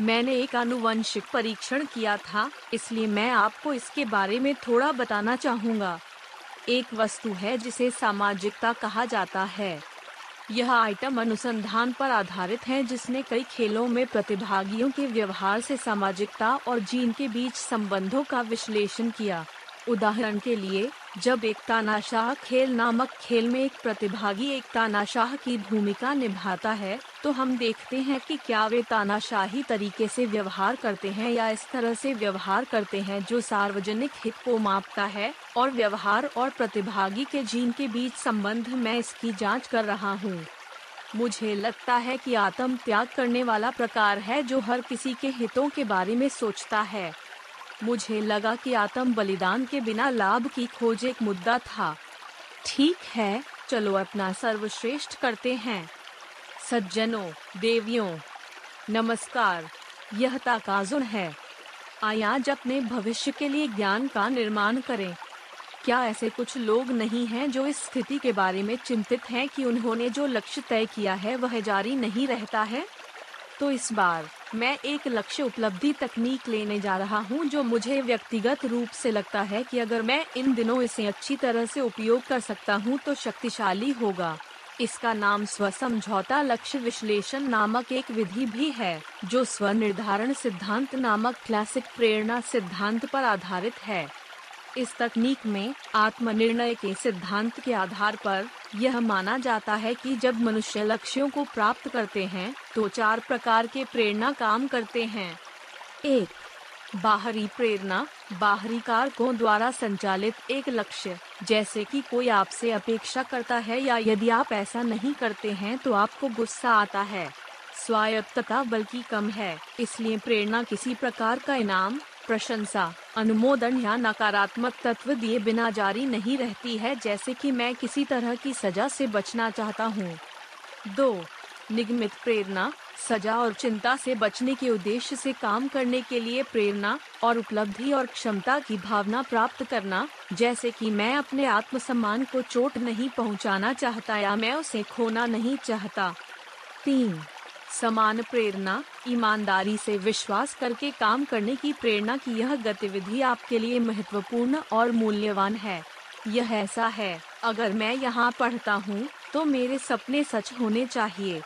मैंने एक आनुवंशिक परीक्षण किया था, इसलिए मैं आपको इसके बारे में थोड़ा बताना चाहूँगा। एक वस्तु है जिसे सामाजिकता कहा जाता है। यह आइटम अनुसंधान पर आधारित है जिसने कई खेलों में प्रतिभागियों के व्यवहार से सामाजिकता और जीन के बीच संबंधों का विश्लेषण किया। उदाहरण के लिए जब एक तानाशाह खेल नामक खेल में एक प्रतिभागी एक तानाशाह की भूमिका निभाता है तो हम देखते हैं कि क्या वे तानाशाही तरीके से व्यवहार करते हैं या इस तरह से व्यवहार करते हैं जो सार्वजनिक हित को मापता है, और व्यवहार और प्रतिभागी के जीन के बीच संबंध मैं इसकी जाँच कर रहा हूँ। मुझे लगता है कि आत्म त्याग करने वाला प्रकार है जो हर किसी के हितों के बारे में सोचता है। मुझे लगा कि आत्म बलिदान के बिना लाभ की खोज एक मुद्दा था। ठीक है, चलो अपना सर्वश्रेष्ठ करते हैं। सज्जनों, देवियों, नमस्कार, यह ताकाजुन है। आज अपने भविष्य के लिए ज्ञान का निर्माण करें। क्या ऐसे कुछ लोग नहीं हैं जो इस स्थिति के बारे में चिंतित हैं कि उन्होंने जो लक्ष्य तय किया है वह जारी नहीं रहता है? तो इस बार मैं एक लक्ष्य उपलब्धि तकनीक लेने जा रहा हूँ जो मुझे व्यक्तिगत रूप से लगता है कि अगर मैं इन दिनों इसे अच्छी तरह से उपयोग कर सकता हूँ तो शक्तिशाली होगा। इसका नाम स्व समझौता लक्ष्य विश्लेषण नामक एक विधि भी है, जो स्व निर्धारण सिद्धांत नामक क्लासिक प्रेरणा सिद्धांत पर आधारित है। इस तकनीक में आत्मनिर्णय के सिद्धांत के आधार पर यह माना जाता है कि जब मनुष्य लक्ष्यों को प्राप्त करते हैं तो चार प्रकार के प्रेरणा काम करते हैं। एक, बाहरी प्रेरणा, बाहरी कारकों द्वारा संचालित एक लक्ष्य, जैसे कि कोई आपसे अपेक्षा करता है या यदि आप ऐसा नहीं करते हैं तो आपको गुस्सा आता है। स्वायत्तता बल्कि कम है, इसलिए प्रेरणा किसी प्रकार का इनाम प्रशंसा, अनुमोदन या नकारात्मक तत्व दिए बिना जारी नहीं रहती है, जैसे कि मैं किसी तरह की सजा से बचना चाहता हूँ। दो, निगमित प्रेरणा, सजा और चिंता से बचने के उद्देश्य से काम करने के लिए प्रेरणा और उपलब्धि और क्षमता की भावना प्राप्त करना, जैसे कि मैं अपने आत्मसम्मान को चोट नहीं पहुंचाना चाहता या मैं उसे खोना नहीं चाहता। तीन समान प्रेरणा, ईमानदारी से विश्वास करके काम करने की प्रेरणा की यह गतिविधि आपके लिए महत्वपूर्ण और मूल्यवान है। यह ऐसा है, अगर मैं यहाँ पढ़ता हूँ तो मेरे सपने सच होने चाहिए।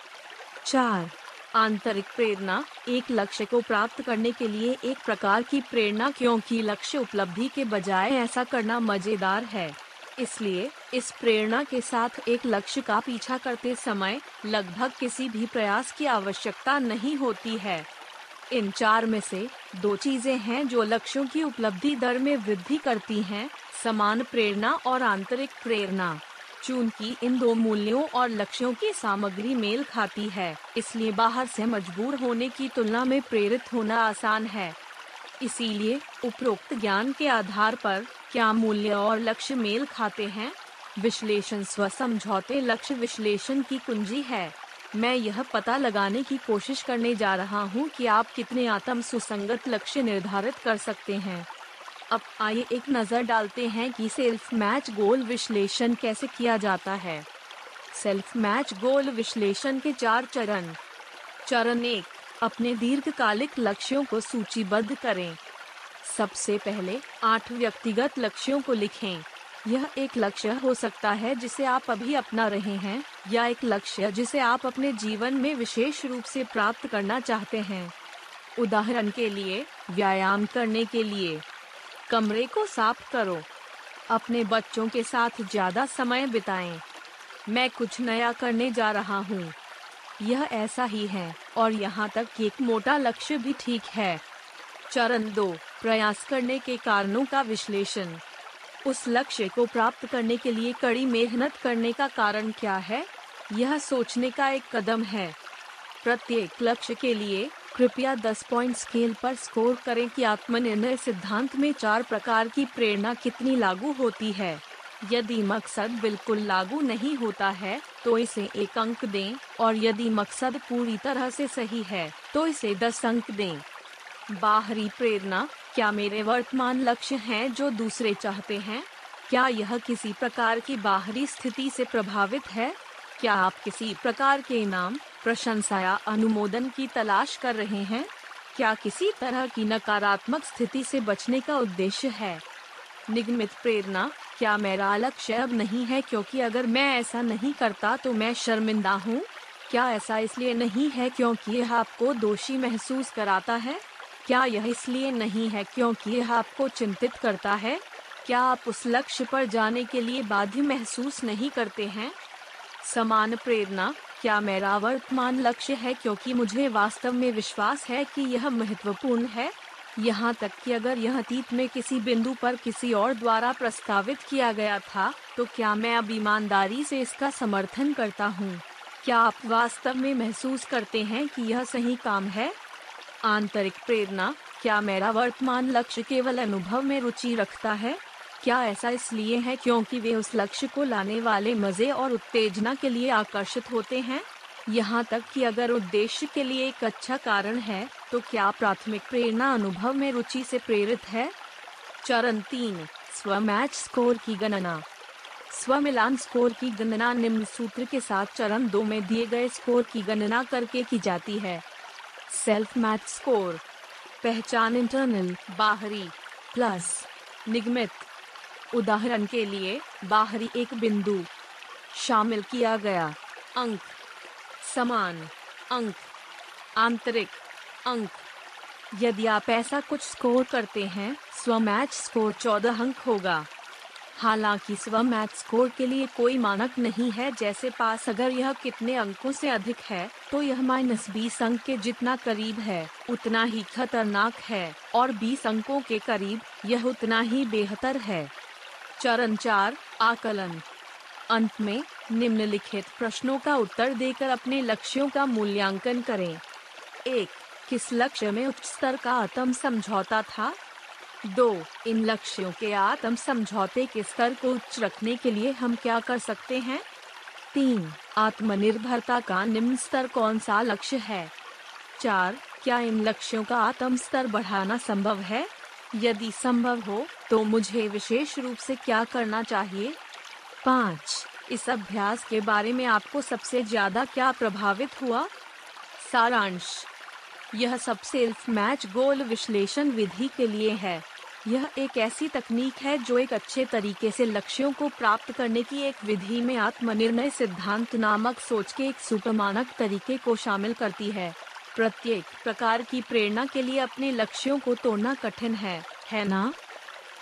चार, आंतरिक प्रेरणा, एक लक्ष्य को प्राप्त करने के लिए एक प्रकार की प्रेरणा, क्योंकि लक्ष्य उपलब्धि के बजाय ऐसा करना मज़ेदार है। इसलिए इस प्रेरणा के साथ एक लक्ष्य का पीछा करते समय लगभग किसी भी प्रयास की आवश्यकता नहीं होती है। इन चार में से दो चीज़ें हैं जो लक्ष्यों की उपलब्धि दर में वृद्धि करती हैं, समान प्रेरणा और आंतरिक प्रेरणा। चूँकि इन दो मूल्यों और लक्ष्यों की सामग्री मेल खाती है इसलिए बाहर से मजबूर होने की तुलना में प्रेरित होना आसान है। इसीलिए उपरोक्त ज्ञान के आधार पर क्या मूल्य और लक्ष्य मेल खाते हैं? विश्लेषण स्व समझौते लक्ष्य विश्लेषण की कुंजी है। मैं यह पता लगाने की कोशिश करने जा रहा हूँ कि आप कितने आत्म सुसंगत लक्ष्य निर्धारित कर सकते हैं। अब आइए एक नज़र डालते हैं कि सेल्फ मैच गोल विश्लेषण कैसे किया जाता है। सेल्फ मैच गोल विश्लेषण के चार चरण। चरण एक, अपने दीर्घकालिक लक्ष्यों को सूचीबद्ध करें। सबसे पहले आठ व्यक्तिगत लक्ष्यों को लिखें। यह एक लक्ष्य हो सकता है जिसे आप अभी अपना रहे हैं, या एक लक्ष्य जिसे आप अपने जीवन में विशेष रूप से प्राप्त करना चाहते हैं। उदाहरण के लिए, व्यायाम करने के लिए। कमरे को साफ़ करो। अपने बच्चों के साथ ज़्यादा समय बिताएँ। मैं कुछ नया करने जा रहा हूँ। यह ऐसा ही है, और यहाँ तक कि एक मोटा लक्ष्य भी ठीक है। चरण दो। प्रयास करने के कारणों का विश्लेषण। उस लक्ष्य को प्राप्त करने के लिए कड़ी मेहनत करने का कारण क्या है? यह सोचने का एक कदम है। प्रत्येक लक्ष्य के लिए कृपया 10 पॉइंट स्केल पर स्कोर करें कि आत्मनिर्णय सिद्धांत में चार प्रकार की प्रेरणा कितनी लागू होती है। यदि मकसद बिल्कुल लागू नहीं होता है तो इसे एक अंक दें, और यदि मकसद पूरी तरह से सही है तो इसे दस अंक दें। बाहरी प्रेरणा क्या मेरे वर्तमान लक्ष्य हैं जो दूसरे चाहते हैं? क्या यह किसी प्रकार की बाहरी स्थिति से प्रभावित है? क्या आप किसी प्रकार के इनाम, प्रशंसा या अनुमोदन की तलाश कर रहे हैं? क्या किसी तरह की नकारात्मक स्थिति से बचने का उद्देश्य है? निगमित प्रेरणा, क्या मेरा लक्ष्य अब नहीं है क्योंकि अगर मैं ऐसा नहीं करता तो मैं शर्मिंदा हूँ? क्या ऐसा इसलिए नहीं है क्योंकि यह आपको दोषी महसूस कराता है? क्या यह इसलिए नहीं है क्योंकि यह आपको चिंतित करता है? क्या आप उस लक्ष्य पर जाने के लिए बाध्य महसूस नहीं करते हैं? समान प्रेरणा, क्या मेरा वर्तमान लक्ष्य है क्योंकि मुझे वास्तव में विश्वास है कि यह महत्वपूर्ण है? यहाँ तक कि अगर यह अतीत में किसी बिंदु पर किसी और द्वारा प्रस्तावित किया गया था तो क्या मैं अब ईमानदारी से इसका समर्थन करता हूँ? क्या आप वास्तव में महसूस करते हैं कि यह सही काम है? आंतरिक प्रेरणा, क्या मेरा वर्तमान लक्ष्य केवल अनुभव में रुचि रखता है? क्या ऐसा इसलिए है क्योंकि वे उस लक्ष्य को लाने वाले मज़े और उत्तेजना के लिए आकर्षित होते हैं? यहाँ तक कि अगर उद्देश्य के लिए एक अच्छा कारण है तो क्या प्राथमिक प्रेरणा अनुभव में रुचि से प्रेरित है? चरण तीन स्व मैच स्कोर की गणना। स्व मिलान स्कोर की गणना निम्न सूत्र के साथ चरण दो में दिए गए स्कोर की गणना करके की जाती है। सेल्फ मैच स्कोर पहचान इंटरनल बाहरी प्लस निगमित। उदाहरण के लिए, बाहरी एक बिंदु, शामिल किया गया। अंक, समान, अंक, आंतरिक, अंक। यदि आप ऐसा कुछ स्कोर करते हैं स्व मैच स्कोर चौदह अंक होगा। हालाँकि स्व मैच स्कोर के लिए कोई मानक नहीं है, जैसे पास अगर यह कितने अंकों से अधिक है तो यह माइनस बीस अंक के जितना करीब है, उतना ही खतरनाक है, और बीस अंकों के करीब, यह उतना ही बेहतर है। चरण चार, आकलन। अंत में, निम्नलिखित प्रश्नों का उत्तर देकर अपने लक्ष्यों का मूल्यांकन करें। एक, किस लक्ष्य में उच्च स्तर का आत्म समझौता था? दो, इन लक्ष्यों के आत्म समझौते के स्तर को उच्च रखने के लिए हम क्या कर सकते हैं? तीन, आत्मनिर्भरता का निम्न स्तर कौन सा लक्ष्य है? चार, क्या इन लक्ष्यों का आत्म स्तर बढ़ाना संभव है? यदि संभव हो तो मुझे विशेष रूप से क्या करना चाहिए? पाँच, इस अभ्यास के बारे में आपको सबसे ज़्यादा क्या प्रभावित हुआ? सारांश, यह सब सेल्फ मैच गोल विश्लेषण विधि के लिए है। यह एक ऐसी तकनीक है जो एक अच्छे तरीके से लक्ष्यों को प्राप्त करने की एक विधि में आत्मनिर्णय सिद्धांत नामक सोच के एक सुपमानक तरीके को शामिल करती है प्रत्येक प्रकार की प्रेरणा के लिए अपने लक्ष्यों को तोड़ना कठिन है है ना?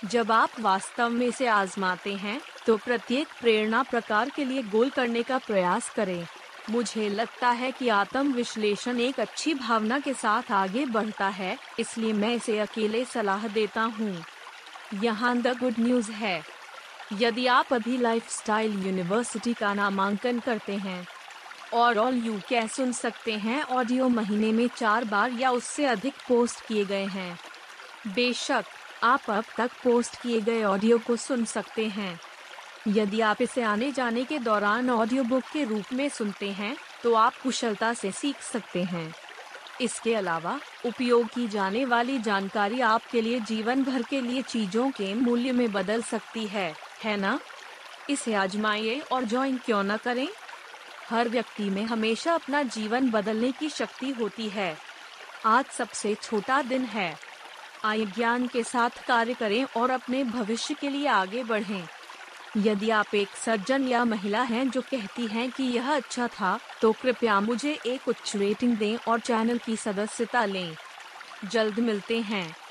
जब आप वास्तव में इसे आजमाते हैं तो प्रत्येक प्रेरणा प्रकार के लिए गोल करने का प्रयास करें मुझे लगता है कि आत्म विश्लेषण एक अच्छी भावना के साथ आगे बढ़ता है, इसलिए मैं इसे अकेले सलाह देता हूँ। यहाँ द गुड न्यूज़ है। यदि आप अभी लाइफस्टाइल यूनिवर्सिटी का नामांकन करते हैं, और ऑल यू क्या सुन सकते हैं ऑडियो महीने में चार बार या उससे अधिक पोस्ट किए गए हैं। बेशक, आप अब तक पोस्ट किए गए ऑडियो को सुन सकते हैं। यदि आप इसे आने जाने के दौरान ऑडियो बुक के रूप में सुनते हैं तो आप कुशलता से सीख सकते हैं। इसके अलावा, उपयोग की जाने वाली जानकारी आपके लिए जीवन भर के लिए चीज़ों के मूल्य में बदल सकती है है ना? इसे आजमाइए और ज्वाइन क्यों न करें? हर व्यक्ति में हमेशा अपना जीवन बदलने की शक्ति होती है। आज सबसे छोटा दिन है। आय ज्ञान के साथ कार्य करें और अपने भविष्य के लिए आगे बढ़ें। यदि आप एक सर्जन या महिला हैं जो कहती हैं कि यह अच्छा था तो कृपया मुझे एक उच्च रेटिंग दें और चैनल की सदस्यता लें। जल्द मिलते हैं।